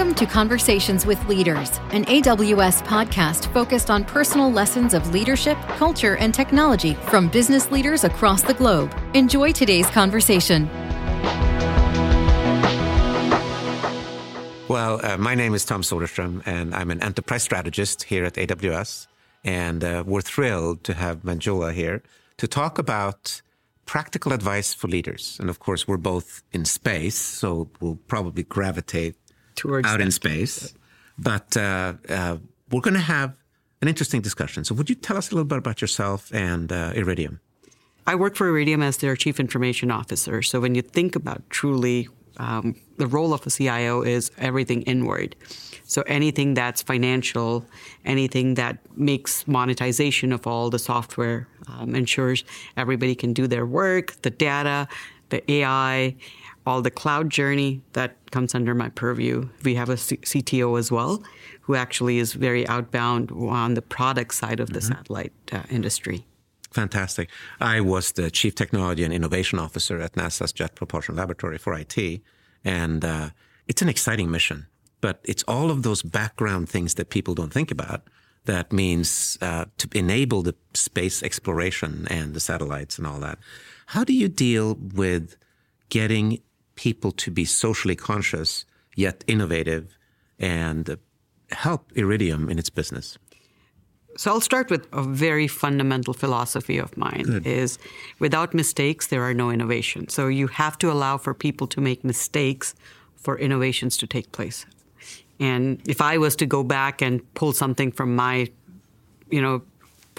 Welcome to Conversations with Leaders, an AWS podcast focused on personal lessons of leadership, culture, and technology from business leaders across the globe. Enjoy today's conversation. Well, uh, my name is Tom Soderstrom, and I'm an enterprise strategist here at AWS. And uh, we're thrilled to have Manjula here to talk about practical advice for leaders. And of course, we're both in space, so we'll probably gravitate Towards out that. in space. But uh, uh, we're going to have an interesting discussion. So, would you tell us a little bit about yourself and uh, Iridium? I work for Iridium as their chief information officer. So when you think about truly um, the role of a CIO is everything inward. So anything that's financial, anything that makes monetization of all the software um, ensures everybody can do their work, the data, the AI, all the cloud journey that comes under my purview. We have a C- CTO as well, who actually is very outbound on the product side of the satellite uh, industry. Fantastic. I was the Chief Technology and Innovation Officer at NASA's Jet Propulsion Laboratory for IT. And uh, it's an exciting mission, but it's all of those background things that people don't think about. That means uh, to enable the space exploration and the satellites and all that. How do you deal with getting people to be socially conscious yet innovative and help Iridium in its business? So I'll start with a very fundamental philosophy of mine Good. is without mistakes there are no innovation. So you have to allow for people to make mistakes for innovations to take place. And if I was to go back and pull something from my you know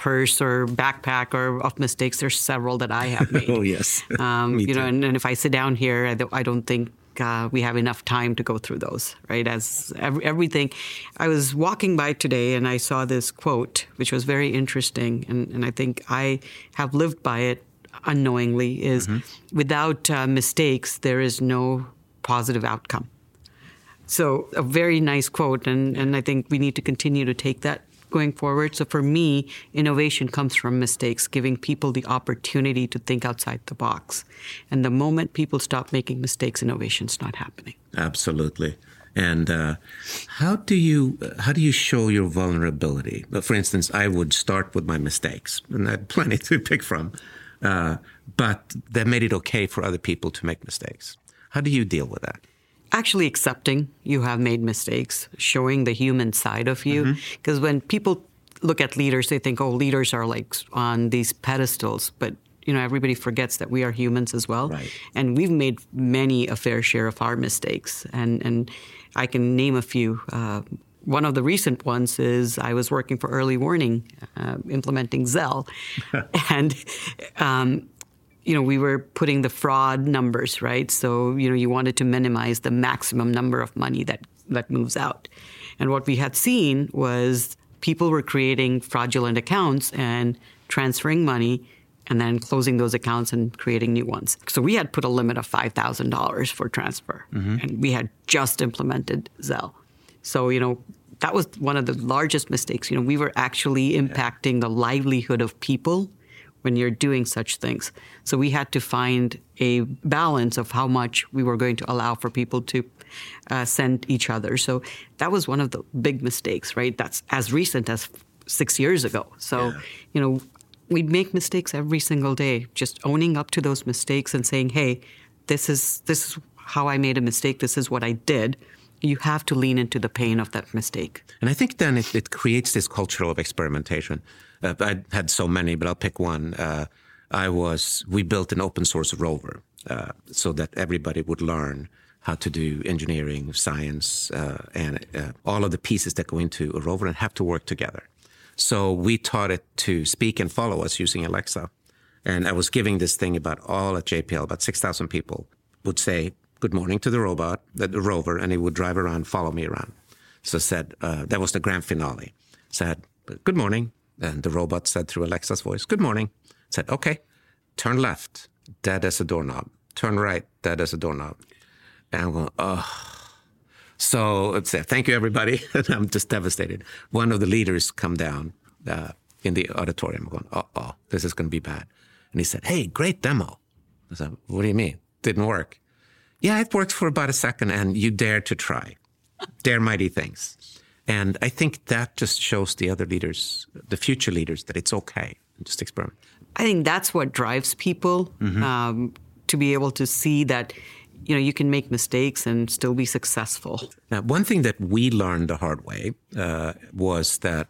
purse or backpack or of mistakes there's several that I have made. Oh, yes. Um, you know, and, and if I sit down here, I don't, I don't think uh, we have enough time to go through those, right? As every, everything, I was walking by today and I saw this quote, which was very interesting, and, and I think I have lived by it unknowingly. Is Mm-hmm. without uh, mistakes, there is no positive outcome. So a very nice quote, and, and I think we need to continue to take that going forward. So for me, innovation comes from mistakes, giving people the opportunity to think outside the box. And the moment people stop making mistakes, innovation's not happening. Absolutely. And uh, how do you how do you show your vulnerability? For instance, I would start with my mistakes, and I had plenty to pick from, uh, but that made it okay for other people to make mistakes. How do you deal with that? Actually accepting you have made mistakes, showing the human side of you. Because when people look at leaders, they think, oh, leaders are like on these pedestals. But you know, everybody forgets that we are humans as well, Right. and we've made many a fair share of our mistakes. And and I can name a few. Uh, one of the recent ones is I was working for Early Warning, uh, implementing Zelle, and um, you know, we were putting the fraud numbers, right? So, you know, you wanted to minimize the maximum number of money that, that moves out. And what we had seen was people were creating fraudulent accounts and transferring money and then closing those accounts and creating new ones. So we had put a limit of $5,000 for transfer. Mm-hmm. And we had just implemented Zelle. So, you know, that was one of the largest mistakes. You know, we were actually impacting the livelihood of people when you're doing such things. So we had to find a balance of how much we were going to allow for people to uh, send each other. So that was one of the big mistakes, right? That's as recent as six years ago. So, Yeah. you know, we make mistakes every single day. Just owning up to those mistakes and saying, "Hey, this is this is how I made a mistake. This is what I did." You have to lean into the pain of that mistake. And I think then it, it creates this culture of experimentation. Uh, I had so many, but I'll pick one. Uh, I was we built an open source rover uh, so that everybody would learn how to do engineering, science, uh, and uh, all of the pieces that go into a rover and have to work together. So we taught it to speak and follow us using Alexa. And I was giving this thing about all at JPL, about 6,000 people would say, good morning to the robot, the, the rover, and it would drive around, follow me around. So said, uh, that was the grand finale. Said, good morning. And the robot said through Alexa's voice, good morning. Said, okay, turn left, dead as a doorknob. Turn right, dead as a doorknob. And I'm going, oh. So it's uh, thank you, everybody. and I'm just devastated. One of the leaders come down uh, in the auditorium. Going, oh, this is going to be bad. And he said, hey, great demo. I said, what do you mean? Didn't work. Yeah, it worked for about a second, and you dared to try. dare mighty things. And I think that just shows the other leaders, the future leaders, that it's okay. Just experiment. I think that's what drives people mm-hmm. um, to be able to see that you know you can make mistakes and still be successful. Now, one thing that we learned the hard way uh, was that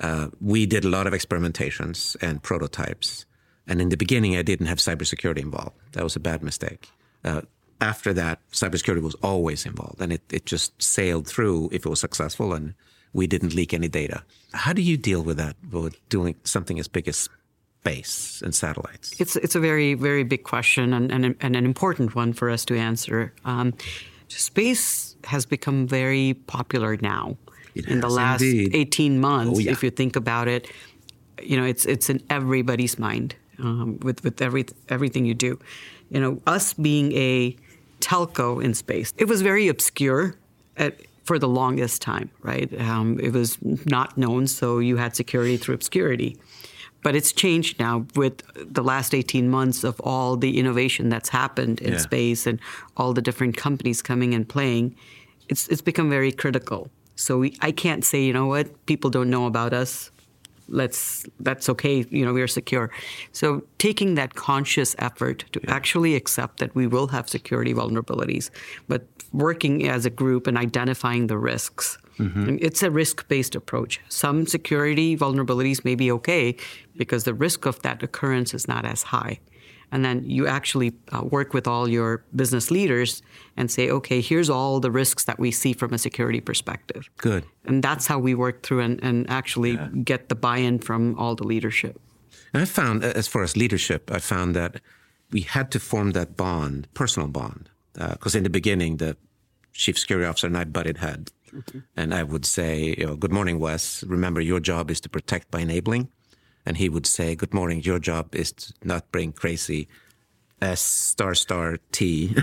uh, we did a lot of experimentations and prototypes, and in the beginning, I didn't have cybersecurity involved. That was a bad mistake. Uh, after that, cybersecurity was always involved, and it, it just sailed through if it was successful, and we didn't leak any data. How do you deal with that, with doing something as big as space and satellites? It's it's a very very big question and, and, and an important one for us to answer. Um, space has become very popular now. It in the last indeed. 18 months, oh, yeah. if you think about it, you know, it's it's in everybody's mind um, with with every everything you do. You know, us being a telco in space, it was very obscure at, for the longest time, right? Um, it was not known, so you had security through obscurity. But it's changed now with the last 18 months of all the innovation that's happened in Yeah. space and all the different companies coming and playing. It's, it's become very critical. So we, I can't say, you know what, people don't know about us. Let's that's okay. You know, we are secure. So taking that conscious effort to actually accept that we will have security vulnerabilities, but working as a group and identifying the risks. And It's a risk-based approach. Some security vulnerabilities may be okay because the risk of that occurrence is not as high. And then you actually uh, work with all your business leaders and say, okay, here's all the risks that we see from a security perspective. Good. And that's how we work through and, and actually get the buy in from all the leadership. And I found, as far as leadership, I found that we had to form that bond, personal bond, because in the beginning, the chief security officer and I butted and I would say, you know, "Good morning, Wes. Remember, your job is to protect by enabling," and he would say, "Good morning. Your job is to not bring crazy S star star T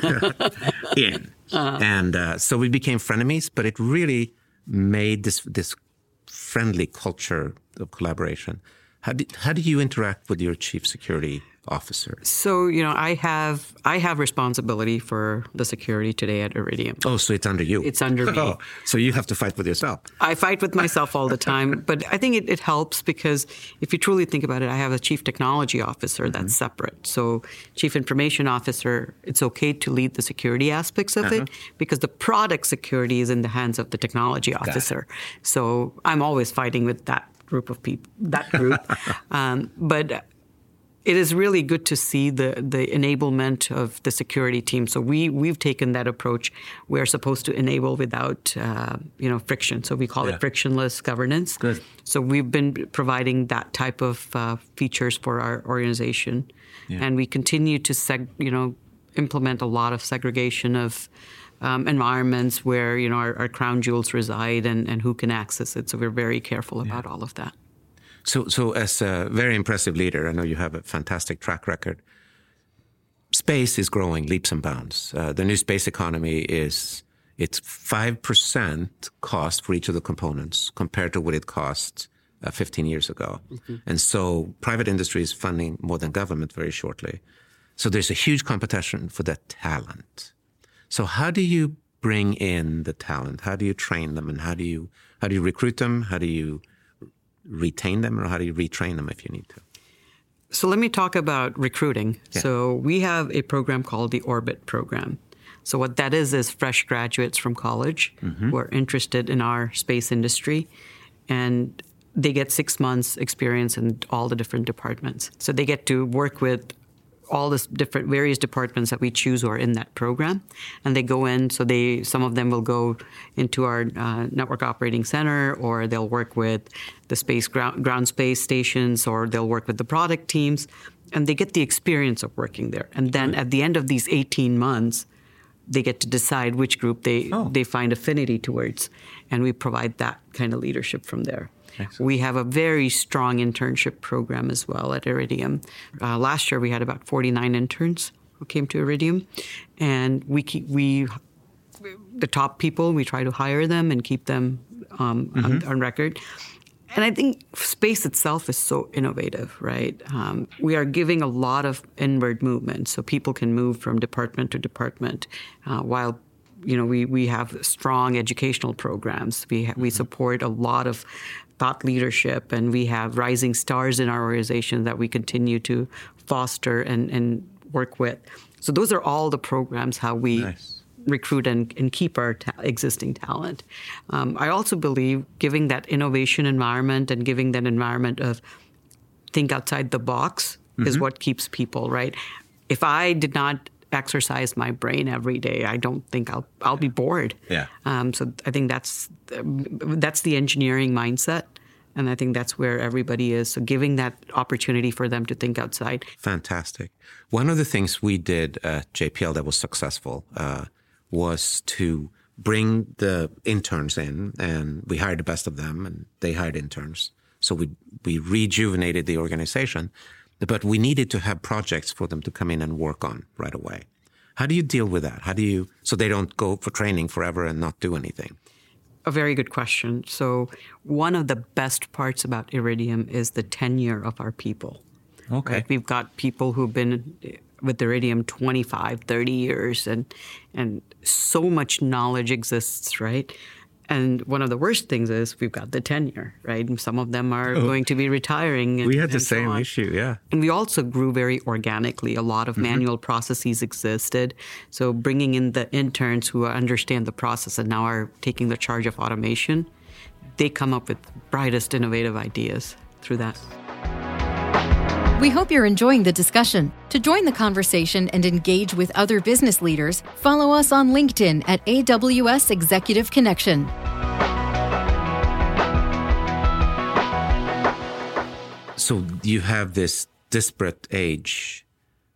in." And uh, so we became frenemies, but it really made this this friendly culture of collaboration. How do, how do you interact with your chief security officer? So, you know, I have I have responsibility for the security today at Iridium. Oh, so it's under you. It's under me. Oh, so you have to fight with yourself. I fight with myself all the time, but I think it, it helps because if you truly think about it, I have a chief technology officer that's separate. So, chief information officer, it's okay to lead the security aspects of it because the product security is in the hands of the technology officer. So, I'm always fighting with that group of people, that group. um, but it is really good to see the the enablement of the security team. So we we've taken that approach. We're supposed to enable without uh, you know friction. So we call Yeah. it frictionless governance. Good. So we've been providing that type of uh, features for our organization, and we continue to seg- you know implement a lot of segregation of. Um, environments where you know our, our crown jewels reside and, and who can access it. So we're very careful about all of that. So, so as a very impressive leader, I know you have a fantastic track record. Space is growing leaps and bounds. Uh, the new space economy is it's five percent cost for each of the components compared to what it cost uh, 15 years ago, and so private industry is funding more than government very shortly. So there's a huge competition for that talent. So how do you bring in the talent? How do you train them, and how do you how do you recruit them? How do you retain them or how do you retrain them if you need to? So let me talk about recruiting. So we have a program called the Orbit program. So what that is is fresh graduates from college mm-hmm. who are interested in our space industry and they get 6 months experience in all the different departments. So they get to work with all the different various departments that we choose who are in that program, and they go in. So they some of them will go into our uh, network operating center, or they'll work with the space ground, ground space stations, or they'll work with the product teams, and they get the experience of working there. And then at the end of these 18 months, they get to decide which group they they find affinity towards, and we provide that kind of leadership from there. We have a very strong internship program as well at Iridium. Uh, last year we had about 49 interns who came to Iridium, and we keep we the top people we try to hire them and keep them um, on, on record. And I think space itself is so innovative, right? Um, we are giving a lot of inward movement, so people can move from department to department, uh, while you know, we, we have strong educational programs. We, ha- we mm-hmm. support a lot of thought leadership, and we have rising stars in our organization that we continue to foster and, and work with. So those are all the programs how we nice. recruit and, and keep our ta- existing talent. Um, I also believe giving that innovation environment and giving that environment of think outside the box mm-hmm. is what keeps people right. If I did not exercise my brain every day, I don't think I'll I'll be bored. Yeah. Um, so I think that's that's the engineering mindset. And I think that's where everybody is. So giving that opportunity for them to think outside. Fantastic. One of the things we did at JPL that was successful uh, was to bring the interns in, and we hired the best of them, and they hired interns. So we we rejuvenated the organization, but we needed to have projects for them to come in and work on right away. How do you deal with that? How do you so they don't go for training forever and not do anything? A very good question. So one of the best parts about Iridium is the tenure of our people. Okay. Right? We've got people who've been with Iridium 25, 30 years and and so much knowledge exists, right? And one of the worst things is we've got the tenure, right? And some of them are oh. going to be retiring. And, we had the same so issue, yeah. And we also grew very organically. A lot of mm-hmm. manual processes existed. So bringing in the interns who understand the process and now are taking the charge of automation, they come up with brightest innovative ideas through that. We hope you're enjoying the discussion. To join the conversation and engage with other business leaders, follow us on LinkedIn at AWS Executive Connection. So you have this disparate age,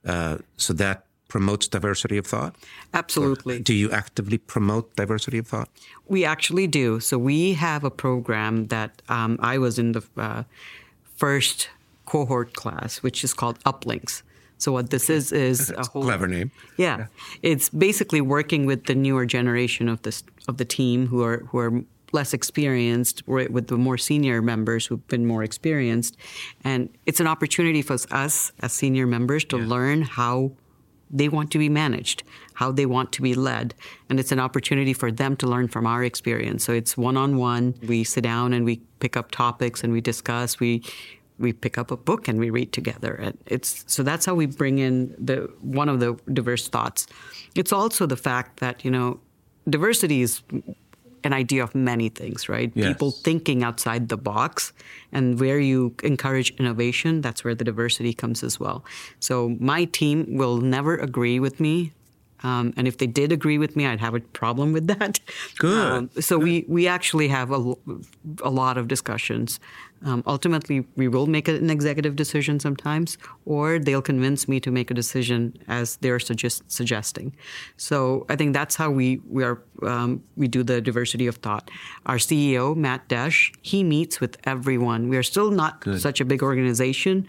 uh, so that promotes diversity of thought? Absolutely. Or do you actively promote diversity of thought? We actually do. So we have a program that um, I was in the uh, first cohort class, which is called Uplinks. So what this is is a whole, clever name. Yeah. yeah, it's basically working with the newer generation of this of the team who are who are less experienced with the more senior members who've been more experienced, and it's an opportunity for us as senior members to yeah. learn how they want to be managed, how they want to be led. And it's an opportunity for them to learn from our experience. So it's one on one. We sit down and we pick up topics and we discuss. We we pick up a book and we read together. And it's so that's how we bring in the one of the diverse thoughts. It's also the fact that you know diversity is an idea of many things, right? Yes. People thinking outside the box, and where you encourage innovation, that's where the diversity comes as well. So my team will never agree with me um, and if they did agree with me, I'd have a problem with that. Good. Um, so Good. we we actually have a, a lot of discussions. Um, ultimately, we will make an executive decision sometimes, or they'll convince me to make a decision as they're suggest, suggesting. So I think that's how we we are um, we do the diversity of thought. Our CEO Matt Desch he meets with everyone. We are still not Good. such a big organization.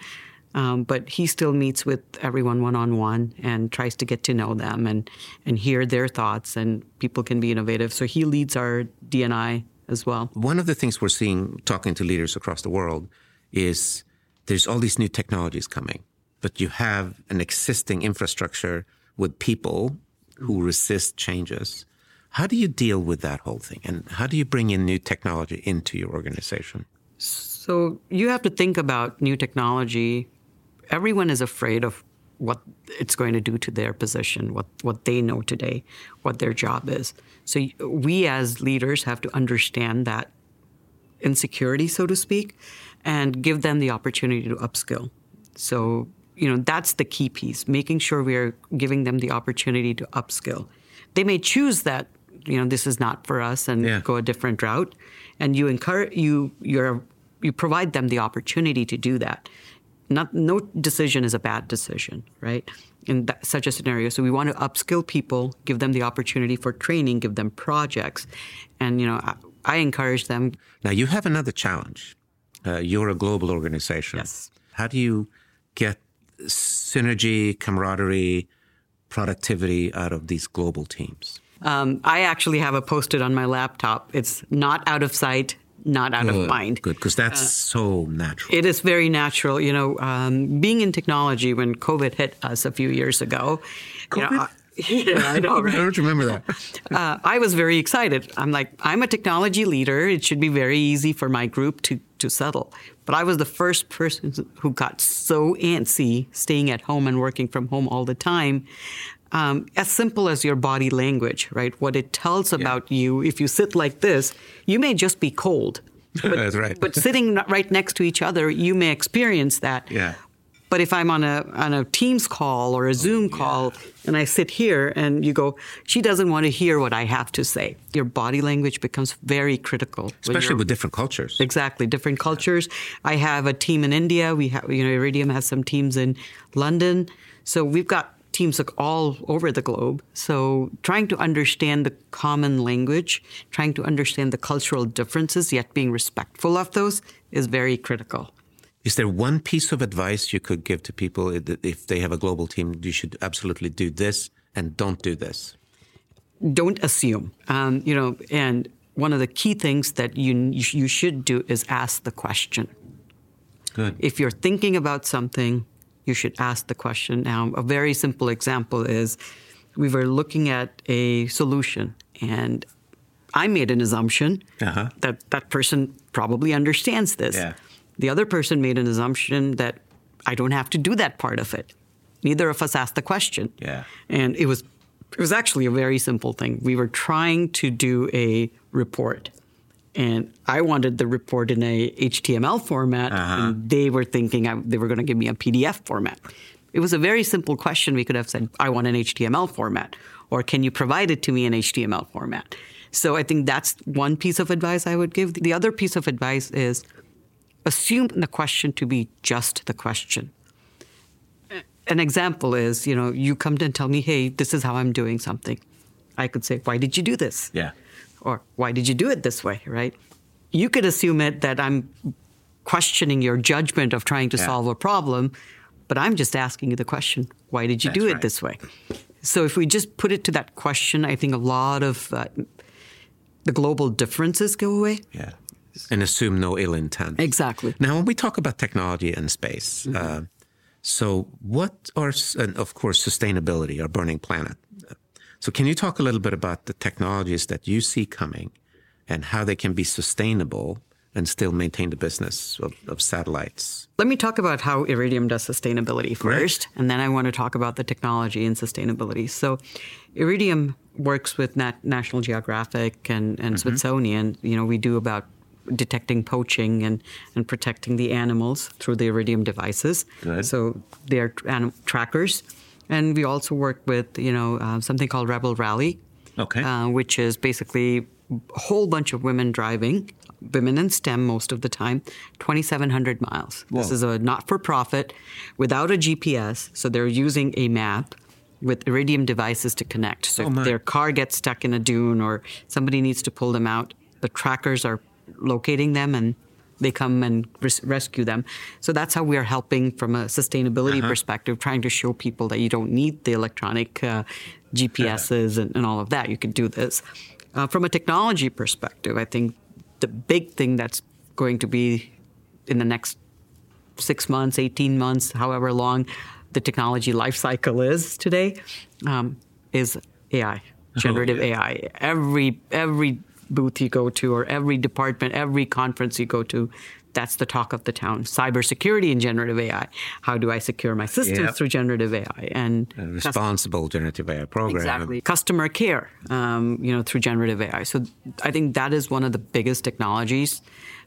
Um, but he still meets with everyone one on one and tries to get to know them and, and hear their thoughts, and people can be innovative. So he leads our DNI as well. One of the things we're seeing talking to leaders across the world is there's all these new technologies coming, but you have an existing infrastructure with people who resist changes. How do you deal with that whole thing? And how do you bring in new technology into your organization? So you have to think about new technology everyone is afraid of what it's going to do to their position, what, what they know today, what their job is. So we as leaders have to understand that insecurity, so to speak, and give them the opportunity to upskill. So, you know, that's the key piece, making sure we are giving them the opportunity to upskill. They may choose that, you know, this is not for us and yeah. go a different route. And you encourage you you're you provide them the opportunity to do that not no decision is a bad decision, right? In that, such a scenario, so we want to upskill people, give them the opportunity for training, give them projects, and you know, I, I encourage them. Now you have another challenge. Uh, you're a global organization. Yes. How do you get synergy, camaraderie, productivity out of these global teams? Um, I actually have a post-it on my laptop. It's not out of sight, not out good, of mind. Good, because that's uh, so natural. It is very natural. You know, um, being in technology when COVID hit us a few years ago. COVID, you know, Yeah, I know, right? I don't remember that. uh, I was very excited. I'm like, I'm a technology leader. It should be very easy for my group to, to settle. But I was the first person who got so antsy staying at home and working from home all the time. Um, as simple as your body language, right? What it tells yeah. about you. If you sit like this, you may just be cold. But, That's right. but sitting right next to each other, you may experience that. Yeah. But if I'm on a on a Teams call or a Zoom call yeah. and I sit here and you go, she doesn't want to hear what I have to say. Your body language becomes very critical. Especially with different cultures. Exactly, different cultures. I have a team in India. We have you know Iridium has some teams in London. So we've got teams all over the globe. So trying to understand the common language, trying to understand the cultural differences, yet being respectful of those is very critical. Is there one piece of advice you could give to people if they have a global team? You should absolutely do this and don't do this. Don't assume. Um, you know, and one of the key things that you you should do is ask the question. Good. If you're thinking about something, you should ask the question. Now, a very simple example is we were looking at a solution, and I made an assumption uh-huh. that that person probably understands this. Yeah. The other person made an assumption that I don't have to do that part of it. Neither of us asked the question. Yeah. And it was it was actually a very simple thing. We were trying to do a report. And I wanted the report in a HTML format, uh-huh. and they were thinking I, they were going to give me a PDF format. It was a very simple question. We could have said, I want an HTML format, or can you provide it to me in HTML format? So I think that's one piece of advice I would give. The other piece of advice is assume the question to be just the question. An example is, you know, you come and tell me, hey, this is how I'm doing something. I could say, why did you do this? Yeah. Or why did you do it this way, right? You could assume it that I'm questioning your judgment of trying to yeah. solve a problem, but I'm just asking you the question, why did you That's do it right. this way? So if we just put it to that question, I think a lot of uh, the global differences go away. Yeah and assume no ill intent. Exactly. Now, when we talk about technology and space, mm-hmm. uh, so what are, and of course, sustainability, our burning planet. So, can you talk a little bit about the technologies that you see coming and how they can be sustainable and still maintain the business of, of satellites? Let me talk about how Iridium does sustainability first, and then I want to talk about the technology and sustainability. So, Iridium works with Nat- National Geographic and, and mm-hmm. Smithsonian. You know, we do about detecting poaching and, and protecting the animals through the Iridium devices. Good. So they're anim- trackers. And we also work with, you know, uh, something called Rebelle Rally, okay. Uh, which is basically a whole bunch of women driving, women in STEM most of the time, 2,700 miles. Whoa. This is a not-for-profit without a GPS, so they're using a map with Iridium devices to connect. So oh if their car gets stuck in a dune or somebody needs to pull them out, the trackers are locating them and they come and res- rescue them. So that's how we are helping from a sustainability uh-huh. perspective, trying to show people that you don't need the electronic uh, GPSs and, and, all of that. You can do this. Uh, from a technology perspective, I think the big thing that's going to be in the next six months, 18 months, however long the technology life cycle is today, um, is AI, generative oh, yeah. AI. Every every booth you go to or every department, every conference you go to, that's the talk of the town. Cybersecurity and generative AI. How do I secure my systems yep. through generative AI and a responsible generative AI program? Exactly. Customer care, um, you know, through generative AI. So I think that is one of the biggest technologies.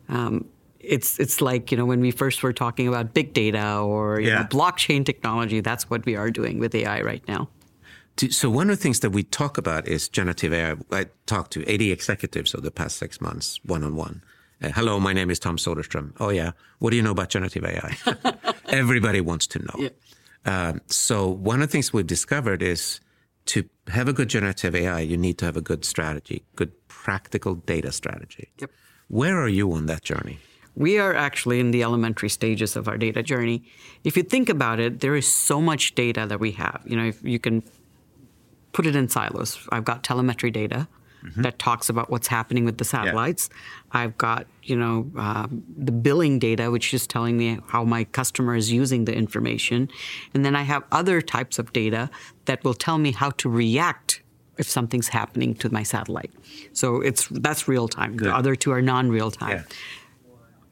Um, it's it's like you know when we first were talking about big data or yeah. know, blockchain technology. That's what we are doing with AI right now. So one of the things that we talk about is generative AI. I talked to 80 executives over the past six months, one on one. Hello, my name is Tom Soderstrom. Oh yeah, what do you know about generative AI? Everybody wants to know. Yeah. Um, so one of the things we've discovered is to have a good generative AI, you need to have a good strategy, good practical data strategy. Yep. Where are you on that journey? We are actually in the elementary stages of our data journey. If you think about it, there is so much data that we have. You know, if you can put it in silos. I've got telemetry data. mm-hmm. that talks about what's happening with the satellites. Yeah. I've got, you know, um, the billing data, which is telling me how my customer is using the information. And then I have other types of data that will tell me how to react if something's happening to my satellite. So it's that's real time. Good. The other two are non-real time. Yeah.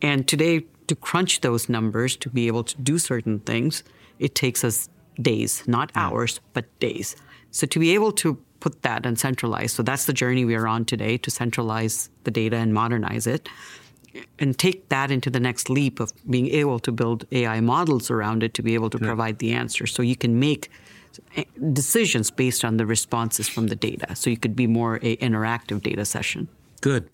And today, to crunch those numbers to be able to do certain things, it takes us days, not hours, but days. So to be able to put that and centralize, so that's the journey we are on today to centralize the data and modernize it and take that into the next leap of being able to build AI models around it to be able to provide the answer. So you can make decisions based on the responses from the data. So you could be more a interactive data session. Good.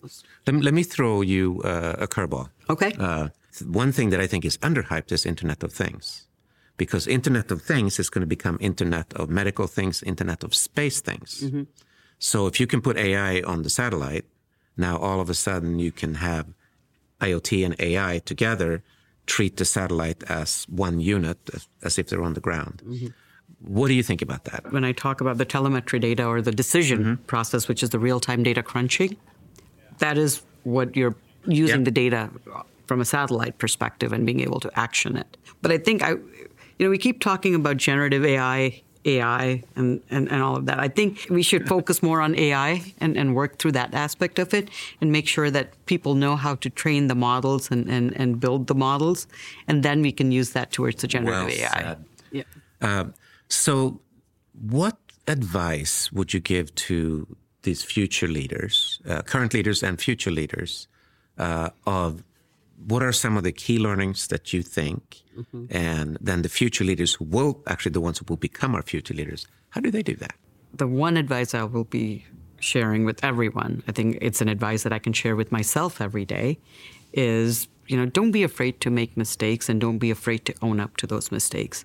Let me, let me throw you uh, a curveball. Okay. Uh, one thing that I think is underhyped is Internet of Things, because Internet of Things is going to become Internet of medical things, Internet of space things. Mm-hmm. So if you can put AI on the satellite, now all of a sudden you can have IoT and AI together treat the satellite as one unit, as, as if they're on the ground. Mm-hmm. What do you think about that? When I talk about the telemetry data or the decision mm-hmm. process, which is the real time data crunching, that is what you're using yep. the data from a satellite perspective and being able to action it. But I think I, you know, we keep talking about generative AI, AI, and, and, and all of that. I think we should focus more on AI and, and work through that aspect of it and make sure that people know how to train the models and, and, and build the models. And then we can use that towards the generative well AI. Said. Yeah. Uh, so, what advice would you give to these future leaders, uh, current leaders and future leaders, uh, of what are some of the key learnings that you think, mm-hmm. and then the future leaders who will actually the ones who will become our future leaders, how do they do that? The one advice I will be sharing with everyone, I think it's an advice that I can share with myself every day, is you know don't be afraid to make mistakes and don't be afraid to own up to those mistakes.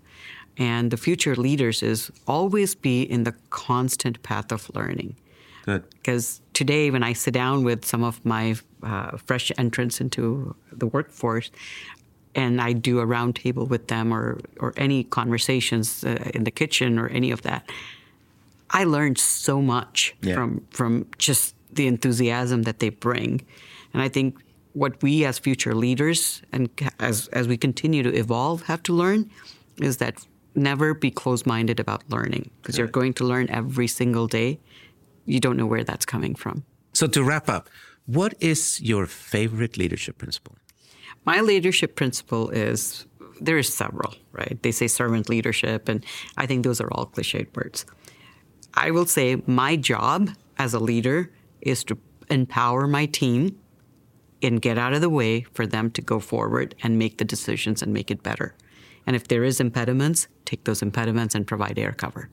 And the future leaders is always be in the constant path of learning. Good. Because today, when I sit down with some of my uh, fresh entrants into the workforce, and I do a roundtable with them or or any conversations uh, in the kitchen or any of that, I learned so much yeah. from from just the enthusiasm that they bring, and I think what we as future leaders and as as we continue to evolve have to learn is that never be closed-minded about learning because you're going to learn every single day. You don't know where that's coming from. So to wrap up, what is your favorite leadership principle? My leadership principle is there is several, right? They say servant leadership, and I think those are all cliched words. I will say my job as a leader is to empower my team and get out of the way for them to go forward and make the decisions and make it better. And if there is impediments, take those impediments and provide air cover.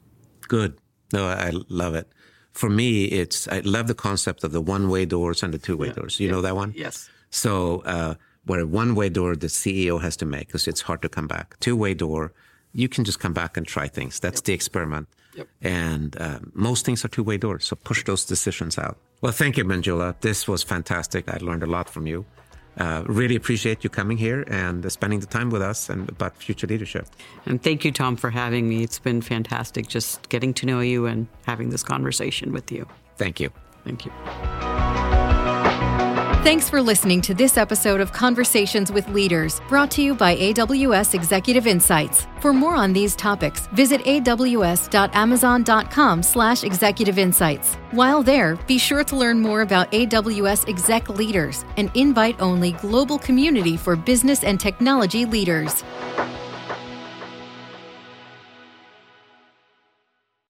Good. No, I love it. For me, it's I love the concept of the one-way doors and the two-way yeah. doors. You yeah. know that one? Yes. So uh, where a one-way door the CEO has to make because it's hard to come back. Two-way door, you can just come back and try things. That's yep. the experiment. Yep. And uh, most things are two-way doors. So push those decisions out. Well, thank you, Manjula. This was fantastic. I learned a lot from you. Uh, really appreciate you coming here and spending the time with us and about future leadership. And thank you, Tom, for having me. It's been fantastic just getting to know you and having this conversation with you. Thank you. Thank you. Thanks for listening to this episode of Conversations with Leaders, brought to you by AWS Executive Insights. For more on these topics, visit aws.amazon.com slash executive insights. While there, be sure to learn more about AWS Exec Leaders, an invite-only global community for business and technology leaders.